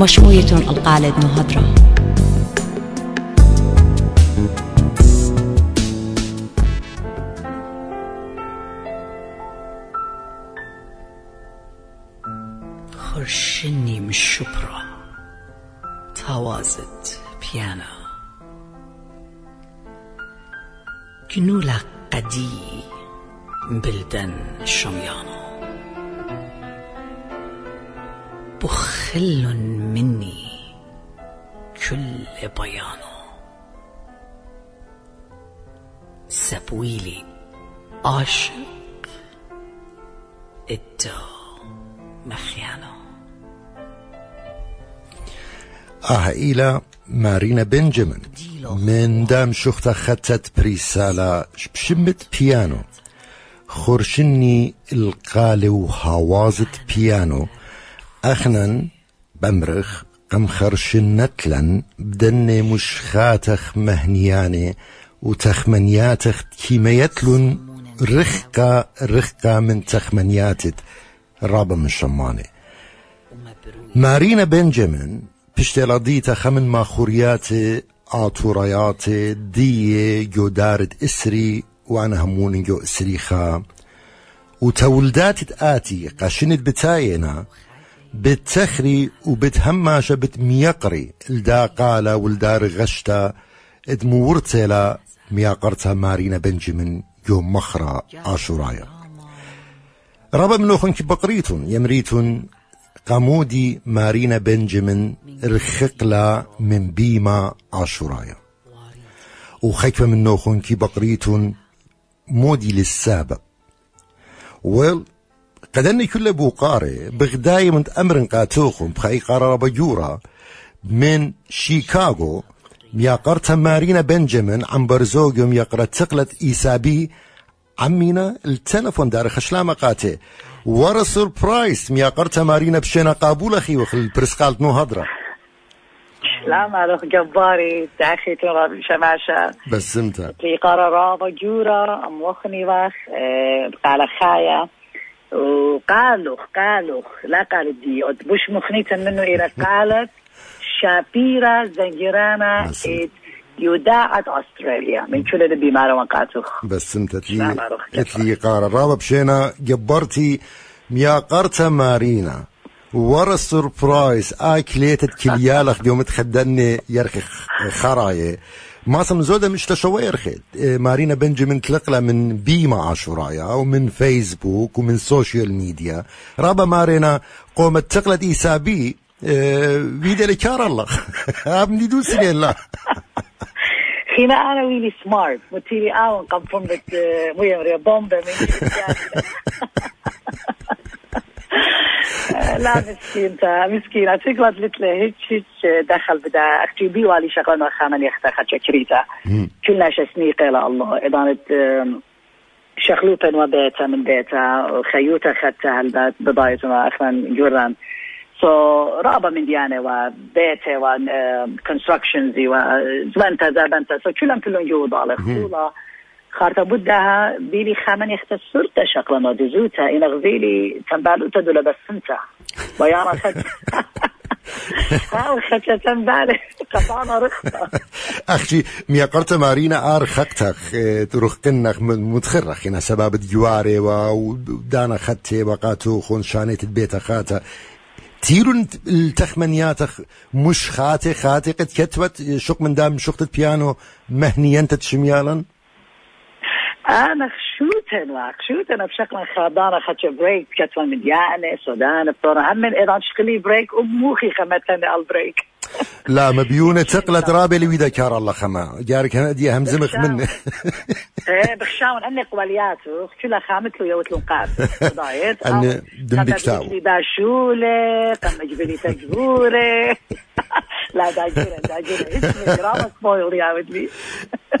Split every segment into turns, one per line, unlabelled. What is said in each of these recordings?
مشموية القالد مهضرة
خرشني من الشبرة توازت بيانا. كنولا قدي بلدن شميانو بخل مني. كل بيانو سبويلي. عاشق. الدو مخيانو
آه إلى مارينا بنجامين. من دام شخت خطت بريسالا بشمت بيانو. خورشني القالي وهوازت بيانو. أخنا بمرخ قم خرشنتلن بدني مش خاتخ مهنياني وتخمنياتخ كيميتلن رخقة رخقة من تخمنياتت رابا من شماني. مارينا بنجامين بشتلاديتا خمن ما خورياتي آتورياتي دي جو دارت إسري وأنا همون جو إسريخا. وتولدات آتي قاشنت بتاينا بتخري وبتهماشة بتميقري. الدا قالا والدار غشتا ادمورتلا مياقرتها مارينا بنجمن جو مخرى آشورايا ربا منوخن كي بقريتون يمريتون قامودي مارينا بنجمن رخقلا من بيما عاشورايا. وخيكفة من نوخون كي بقريتون مودي للسابق. ويل قدني كل بوقاري بغداي من أمر قاتوخم بخي قرار بجورا من شيكاغو مياقرتها مارينا بنجمن عم برزوغم يقرأ تقلت إيسابي عمينا التلفون دار خشلامة قاتي. ورا سربرايز مياقرتها مارينا بشينا قابول أخي وخل البرسقالت نو هضرة
سلام عليك جباري تاخي ترى شماشة.
بس إمتى؟
في قرارة بجورة أم وخني واخ قال خايا. وقالوا قالوا لا قالت دي بوش مخنيتا منه إلى قالت شابيرا زنجرانا يداعت أستراليا. من كل اللي بمارا وقاتو
بس إمتى تلي
عليك.
اتلي قرارة بشينا. جبرتي مياقرتها مارينا. ورا السربرايز اكليتت كليالخ. يوم تخدني يرخي خراية. ما سم زودا مش تشوير خيد إيه، مارينا بنجمين تلقلا من بيما عاشورايا ومن فيسبوك ومن سوشيال ميديا. رابا مارينا قومت تقلد إيسابي فيديو لكار الله. ابني دوسي لا
خينا أنا ويلي سمارت متيري آون قم فمت مية بومبا من لا مسكين تا مسكين أتقلت لتله هيك هيك دخل بدا. أختي بي والي شغلنا خامن يختخد شكريتا كلنا شسني قيل الله. إدانة شخلوطا وبيتا من بيتا خيوتا خدتها البات بضايتنا أخوان جوران. سو رابا من ديانة وبيته و كونستراكشنز و زبنتا سو كلهم كلهم جو ضالة خطولة خارطة بدها بيلي خامن يختصرت شقلا نادزوتا إن غزيلي تنبالو تدول بس انت ويانا خد ها خدشة تنبالي قطعنا رخصة
أختي مياقرت مارينا آر خقتخ تروخ قنخ متخرخ هنا سباب ديواري ودانا خدتي وقاتو خون شانيت البيت خاتا. تيرون التخمنياتخ مش خاتي خاتي قد كتبت شق من دام شقت بيانو مهنيا تتشميالا
أنا خشوتن واك شوتن بشكل خادانة خدش بريك كتفا من ديانة سودان بطورة. هم أيضا شقلي بريك وموخي خمتني البريك
لا مبيونة تقلت رابي لويدا كار الله خما. جارك هدي همزمخ منه
إيه بخشاون. اني قبلياته كلها خامت له يوت له قاب ضايت
أني دم بكتاو.
لي باشولة قام أجيب لي تجورة لا داجورة داجورة. اسمي دراما سبويل يا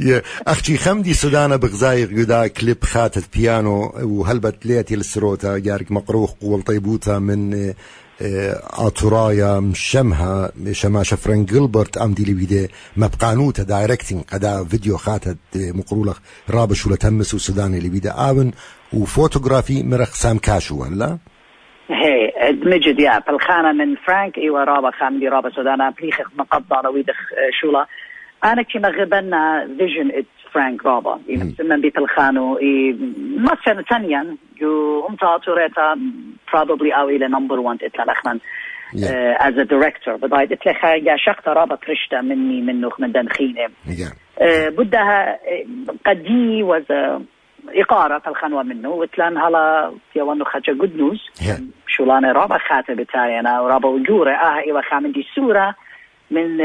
يا أختي خمدي سودانا بغزايق يدا كليب خاتت بيانو وهلبت ليتي للسروتا جارك مقروخ قول طيبوتا من آه، آتورايا مشمها شماشة فرانك جيلبرت أم دي لبيدي مبقانوتا دايركتين قدا فيديو خاتت آه، مقرولخ رابش ولا تمس وسوداني لبيدي آبن وفوتوغرافي مرخ سام كاشو ولا
هي مجد يا بالخانة من فرانك ايوا رابا خامدي رابا سودانا بليخ مقضى رويدخ شولا. أنا كما غبنا فيجن ات فرانك رابا من بيت الخانو اي ما سنة ثانيا جو امتا توريتا probably أو إلى نمبر 1 اتلا لخمن
Yeah.
uh, as a director بداية اتلا يا شخطة رابا ترشتا مني منه من دنخينه
Yeah.
آه، بدها آه، قدي وز إقارة الخنوة منه وتلان هلا في وانو خجا جود نيوز. شو لانا رابا خاتة بتاعي أنا ورابا وجورة آه إيوا خامن دي سورة من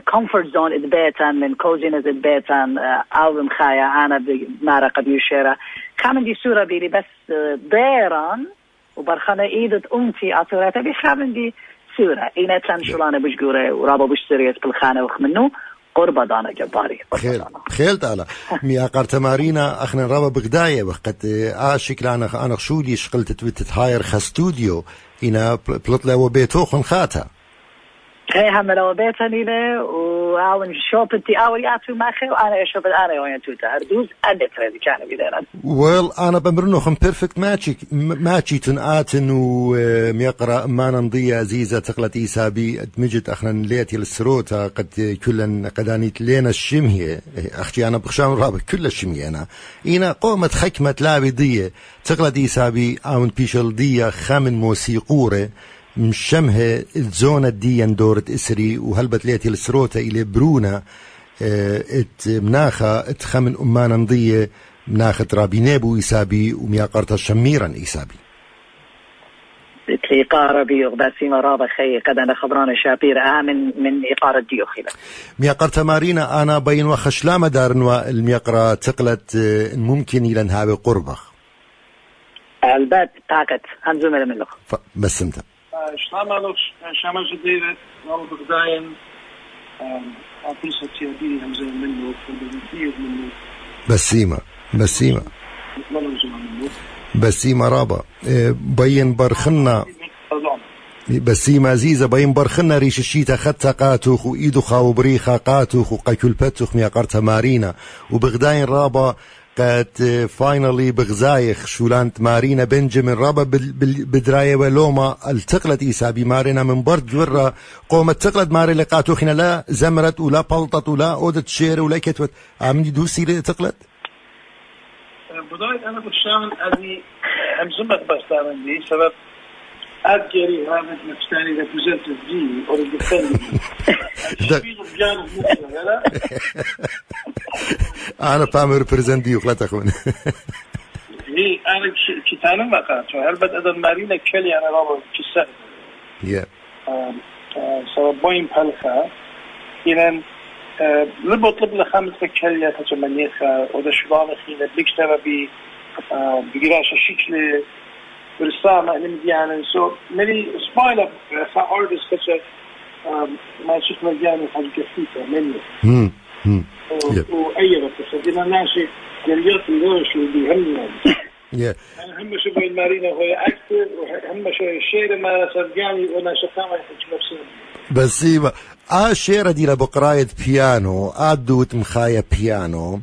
كومفورت زون إدبيتان من كوزينز إدبيتان أو مخايا أنا بمارا قد يشيرا خامن دي سورة بيلي بس آه، ديران وبرخانة إيدت أمتي أطورتا بخامن دي سورة. إينا تلان شو لانا بشجورة ورابا بشتريت بالخانة وخمنو. قربة دانا جباري.
خيل خيل تعالى مي تمارينا أخنا رابا بغداية وقت آه شكل أنا أنا خشولي شقلت تتهاير خا ستوديو إنا بلطلة وبيتو خن خاتا
هي هم لو وعاون شوب انتي أول ياتو ماخي وأنا أشوف أنا وين توتا هردوز أدت هذه كان بدينا
ويل أنا بمرنو خم بيرفكت ماتشي ماتشي تن آتن وميقرا ما نمضي عزيزة تقلت إيسابي ادمجت أخنا ليتي السروتا قد كلا قدانيت لينا الشمهية أختي أنا بخشام رابع كل الشمهية أنا. إنا قومت حكمة لابي دية تقلت إيسابي أون بيشل دية خامن موسيقورة. مشمها الزونة دي دورت إسري وهلبت ليتي السروتا إلى برونا آه، إت مناخة إت خمن أمان نضية مناخة رابينيبو إيسابي ومياقرتا شميرا إيسابي.
قلت لي إقارة بيوغ باسي مرابة خي قد أنا خبرانة شابير آه من إقارة ديوخي لك
مياقرتا مارينا أنا بين وخشلامة دارنوا المياقرا تقلت آه، ممكن إلى نهاوي قربخ.
البات تاكت هنزو من
ف- بس انت. بسيمة بسيمة بسيمة رابا بين برخنا بسيمة عزيزة بين برخنا ريش الشيتا خدتا قاتوخ وإيدو خاو بريخا قاتوخ وقاكل بتوخ مياقرتا مارينا وبغداين رابا قد فاينلي بغزايخ شولانت مارينا بنجامين رابا بدراية ولوما. التقلت إيسابي مارينا من برد جورا قومت تقلت ماري لقاتوخنا لا زمرت ولا بلطت ولا أودت شير ولا كتوت عمني دوسي تقلت؟
بداية أنا بشامل أبي همزمك بس دارن دي I'd get it have an understanding that presents
as
me or the defendant.
أنا بعمل ريبريزنت دي وخلاتها خون
هي أنا كتانا ما قاتوا هل بد أدن مارينا كلي أنا رابا كسا
yeah.
سوا بوين بحلقة إذن لب أطلب لخامسة كلي تتمنيخة وده شبابة خينا بيكتنا بي بقراش شكل الشكل برسامة اللي مديانا سو ملي سبايلا خا أردس كتش ما شفت مديانا حاجة كثيفة مني.
هم هم. Yep.
وأي بس فدينا ناشي يليات الغوش اللي بيهمنا أنا هم شو بين مارينا وهي أكتر وهم شو الشيء ما صدقاني وأنا شكاما يحكي نفسه
بسيمة آ شيرة دي لبقراية بيانو. آ دوت مخايا بيانو.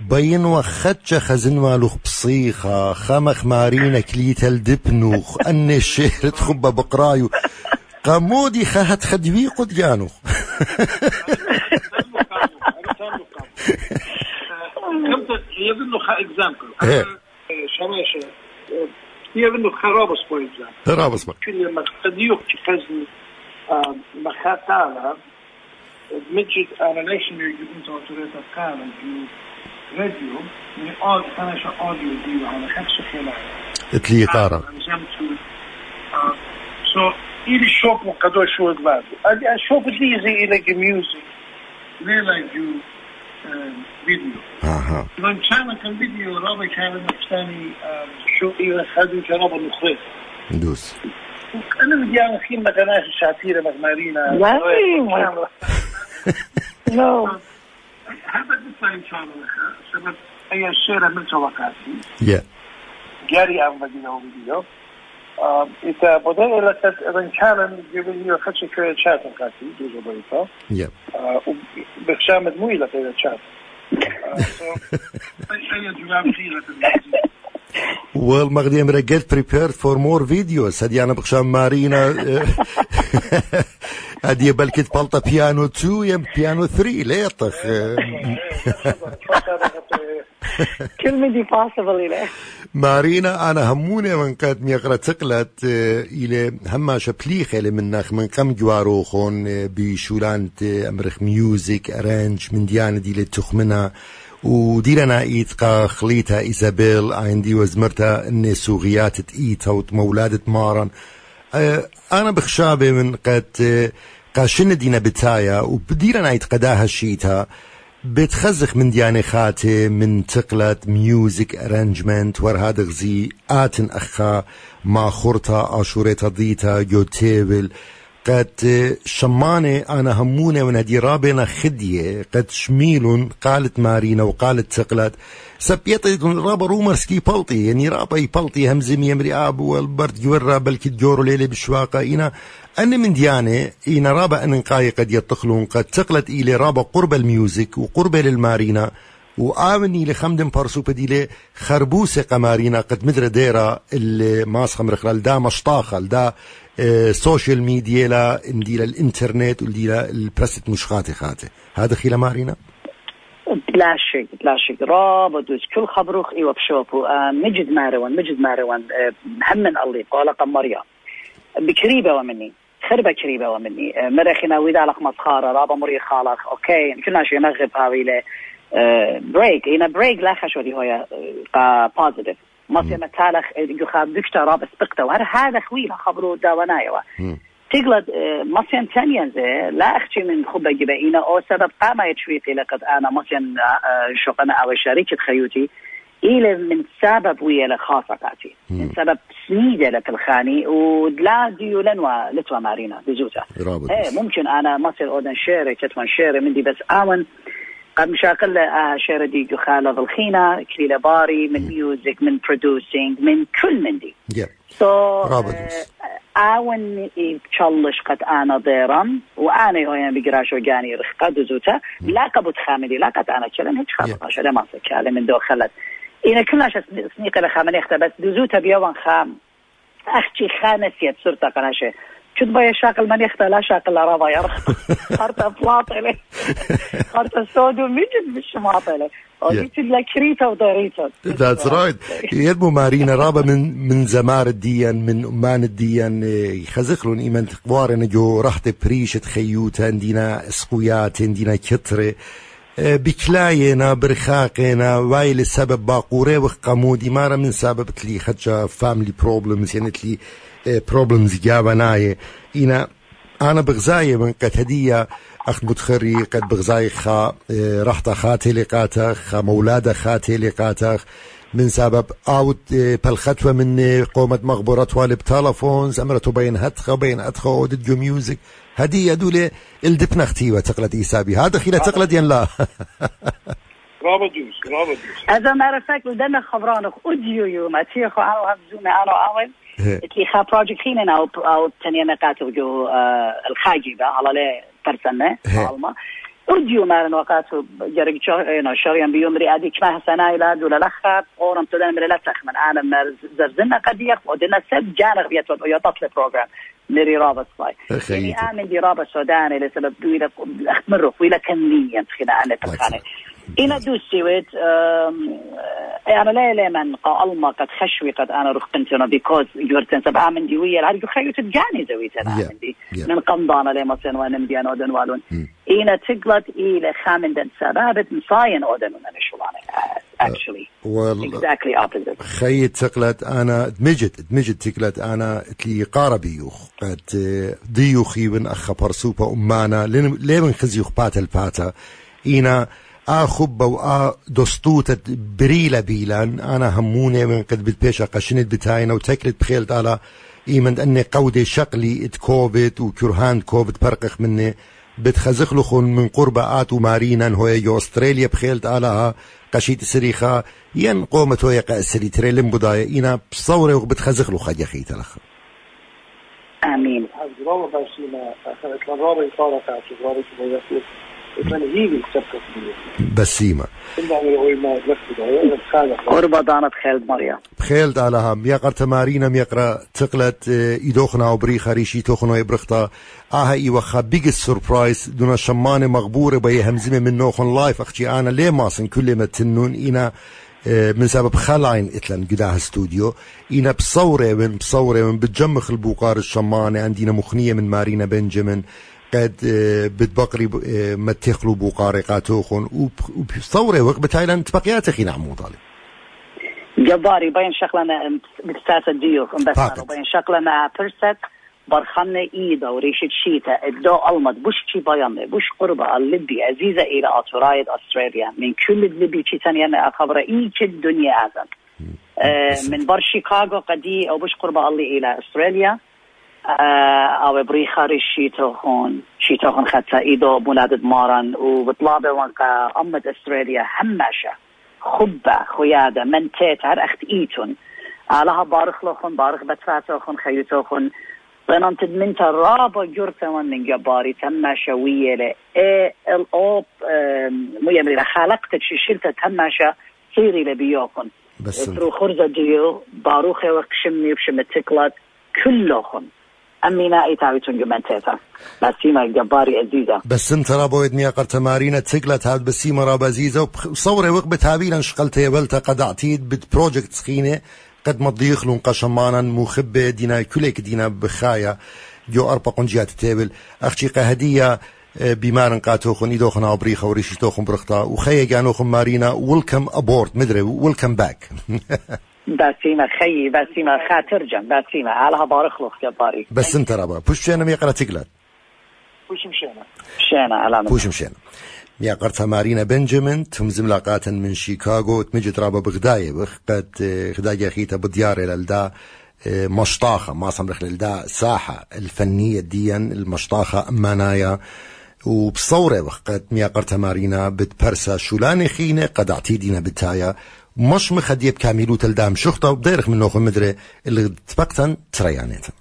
بين وخدش خزن مالوخ بصيخة خمخ مارينا كليتا الدبنوخ أن الشيرة تخب بقرايو. قمودي خهت خدوي قد جانو
اكزامبل خرابس اكزامبل كل ما قد مجد جو راديو من أنا شو اوديو ديو على خمسة خلال
تلي قارة
سو إلي شوف مقدور شو أدوار أدي أشوف دي زي إلى ميوزك ليلا جو فيديو
أها
لأن كان كان فيديو رابع كان مستاني شو إلى خدو كرابة مخرج
ندوس
أنا مديان خيم ما كاناش شاتيرة مغمارينا
لا.
هذا بيطلع إن شاء الله سبب أي الشيرة من
يا
جاري عم بدينا فيديو إذا بدأنا لك إذا كان جيبني خدش كوية شاتن كاتي جوجو بيتا.
يا
بخشامة مويلة إذا شات أي جواب خيرة
والمغدي امرا get prepared for more videos. بخشام مارينا. هدي بلكي بلطة بيانو 2 يم بيانو 3 ليطخ
كل مدي possible إليه
مارينا أنا هموني من قد ميقرا تقلت إلى هما شبليخ إلى منخ من كم جواروخون بشولانت أمرخ ميوزك أرانج من ديانة دي لتخمنا. وديرنا ايتقا خليتا إيزابيل عندي وزمرتا إني سوغيات ايتا ومولادة مارن. أنا بخشابي من قد قاشن دينا بتايا وبديرنا ايتقداها الشيتا بتخزخ من دياني خاتي من تقلت ميوزك ارانجمنت ور هذا غزي آتن أخا ما خورتا آشوريتا ديتا جو تيبل. قد شماني أنا همونة ونادي رابنا خدية. قد شميلون قالت مارينا وقالت تقلت. سبيتي رابا رومر سكي بلطي يعني رابا يبلطي همزم يمري أب والبرد جورا بلكي جورو ليلي بشواقة. إنا أنا من ديانة إنا رابا أن نقاي قد يتخلون قد تقلت إلي رابا قرب الميوزك وقرب للمارينا. وآمني لخمدن بارسو بديلي خربوسة قمارينا قد مدر ديرا اللي ماسخ مرخلال دا مشطاخة دا آه سوشيال ميديا لا اندي الإنترنت ولدي البرست مش خاتي. خاتي هذا خيلا مارينا.
لا شك لا شك رابط كل خبروخ. إيوه بشوفو آه مجد ماروان مجد ماروان آه هم من الله قال قمريا بكريبة ومني. خربة كريبة ومني. آه مرخنا ويدالك مسخارة رابا مري خالك أوكي كنا شي نغب هاوي له بريك هنا بريك لا خشودي هويا بوزيتيف مصير متالخ يخاب دكتا راب استقتا وهذا هذا خويلة خبرو داونايوا تقلد ثانيا زي لا أختي من خبة جبائنا أو سبب قام يتشويقي لقد آنا مصير شقنا أو شريكة خيوتي إلى من سبب ويا خاصة قاتي. من سبب سنيدة لك الخاني. ولا ديو لنوا لتوا مارينا بزوتا إيه ممكن آنا مصير أودن شيري كتوان شيري من دي بس امن قد مشاكل آه شيري دي خالة بالخينا كليلة باري من ميوزك من برودوسينج من كل من دي
yeah.
so, آون تشلش قد أنا ضيرا وأنا هو يعني بقراش وجاني رخقة دزوتا لا كبوت خامدي لا قد أنا كلام هيك خاطر لا ما سكالة من دو خلت إنا كلنا سنيقة لخامن يختا بس دزوتا بيوان خام. أختي خانسيت سرطة قناشة. شد بيا شاقل من يختا لا شاقل لا رضا يرخ خارطة فلاطلة. خارطة سودو مجد بالشماطلة قلت لك كريتا وداريتا.
That's right. يدمو مارينا رابا من من زمار الديان من أمان الديان. يخزخلون إيمان تقوارنا جو رحت بريشة خيوتا عندنا اسقويات عندنا كترة بكلاينا برخاقنا واي لسبب باقوري وقمودي. مارا من سبب تلي خدشا فاملي بروبلمز يعني تلي بروبلمز جابناي إنا أنا بغزاية من قد هدية أخ متخري قد بغزاي خا رحت خاتي لقاتخ خا مولادة خاتي لقاتخ من سبب آوت بالخطوة من قومة مغبورة والي بتلفونز أمرتو بين هتخا بين اتخا ودد جو ميوزك. هدي يدولي إلدبنا أختي وتقلد إيسابي. هذا خيلة تقلد ين لا
Слава Дію, слава Дію.
Еза мера фек у деме хавранок у дію, ма тія хо ау хав зуме ано авен. كي خا بروجكت خينا او او تنيا نقاط وجو الخاجي على لا ترسنا علما وديو مارن وقات جرق شهر شهر بيوم الى دول الاخر قورم من لا تخمن. انا مار و قد يقودنا سب جانغ بيت ويا طفل بروجرام نري رابط صاي يعني امن دي رابط سوداني لسبب دويلك اخمر ويلك كميا خلال انا تخاني إنا دو سويت أنا لا لا من قالما قد خشوي قد أنا رخ كنتنا بيكوز يورتن سبعة من دي ويا العرق خيو تجاني زويت أنا من دي؟ من قمضانا وأنا مدي أنا ودن والون. إنا تقلت إلى خامن دن سبابت مصاين ودن وأنا شلاني actually
well,
exactly opposite.
خي تقلت أنا دمجت دمجت تقلت أنا تلي قارة بيوخ. قد ديوخي من اخ برسوبة أمانا. ليه من خزيوخ باتا. الباتا اخب و دستوتة بريلا بيلان آنا هموني من قد بتبيشا قشنت بتاينا وتكلت بخيلت على ايمن اني قودي شقلي ات كوفيد وكرهان كوفيد برقخ مني بتخزخلخن من قربة آتو مارينا هو يو استراليا بخيلت علىها قشيت سريخا ين قومت هو يقا السري تريلم بداية إنا بصورة وبتخزخلو خد يخي تلخ
آمين
بسيمة.
قربة دانت خالد مريم
بخيل دالها ميقر تمارين ميقرا تقلت ايدوخنا وبري خريشي توخنا يبرختا آها اي وخا بيج سربرايز دون شمان مغبورة بي همزمة من نوخن لايف أختي آنا ليه ماسن كل ما تنون. اينا من سبب خلاين اتلن قداه استوديو اينا بصورة من بصورة من. بتجمخ البوقار الشمانة عندنا مخنية من مارينا بنجمن. قد بتبقري متخلو بوقارقاتوخن وبصورة وقت بتايلان تبقيات أخي نعمو طالب.
جباري بين شغلنا بتساسة ديوخ بس بين شغلنا فرست برخمنا إيدا وريشة شيتا. الدو ألمد بوش شي بيان بوش قربة اللبي عزيزة إلى أتورايد أستراليا. من كل اللبي شي تانية أخبر إيش الدنيا أعزم آه من بر شيكاغو قدي أو بوش قربة اللي إلى أستراليا. آه أو بري خارج شيتو هون شيتو هون خدتا إيدو بولاد مارن وبطلابة وانكا أمد أستراليا همشة خبة خيادة من تيتر أخت إيتون علىها بارخ لخن بارخ بتفاتوخن خيوتوخن بنانت من رابا جرتا من جباري تم شوية ل الأوب مو يمري خلقت شلت تماشا سيري لبيوكن
بس
ترو خرزة ديو باروخي وقشمني وشم تكلت كلهم أمينا إي تعويتون جمانتيتا بسيمة عزيزة.
بس انت رابو ادمي قر تمارين تقلت هاد بسيمة رابا عزيزة وصوري وقت بتهابيلا شقلت يبلتا قد اعتيد بروجكت سخينة قد ما ضيخلون قشمانا مخبة دينا كلك دينا بخايا جو أربع قنجيات تيبل أختي قهدية بمارن قاتوخن إيدوخن عبريخة وريشتوخن برختا. وخيا جانوخن مارينا ويلكم أبورت مدري ويلكم باك
باسيمة خيي باسيمة خاترجم باسيمة علىها بارخ لوخ جباري
بس انت رابا بوش شينا ميقرأ تقلت
وش مشينا
شينا. على
بوش مشينا يا قرت مارينا بنجامين تم زملاقات من شيكاغو تمجد رابا بغداية بخ قد غداية خيتا بديار للدا مشطاخة ما صمرخ للدا ساحة الفنية ديا المشطاخة أمانايا وبصورة وقت ميا قرت مارينا بتبرسا شولاني خينة قد اعتيدينا بتايا. مش مخدية بكاميلو تلدام شخطة وبديرخ من نوخ مدري اللي تبقتن تريانيتن.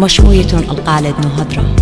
مشموية القالد مهدرة.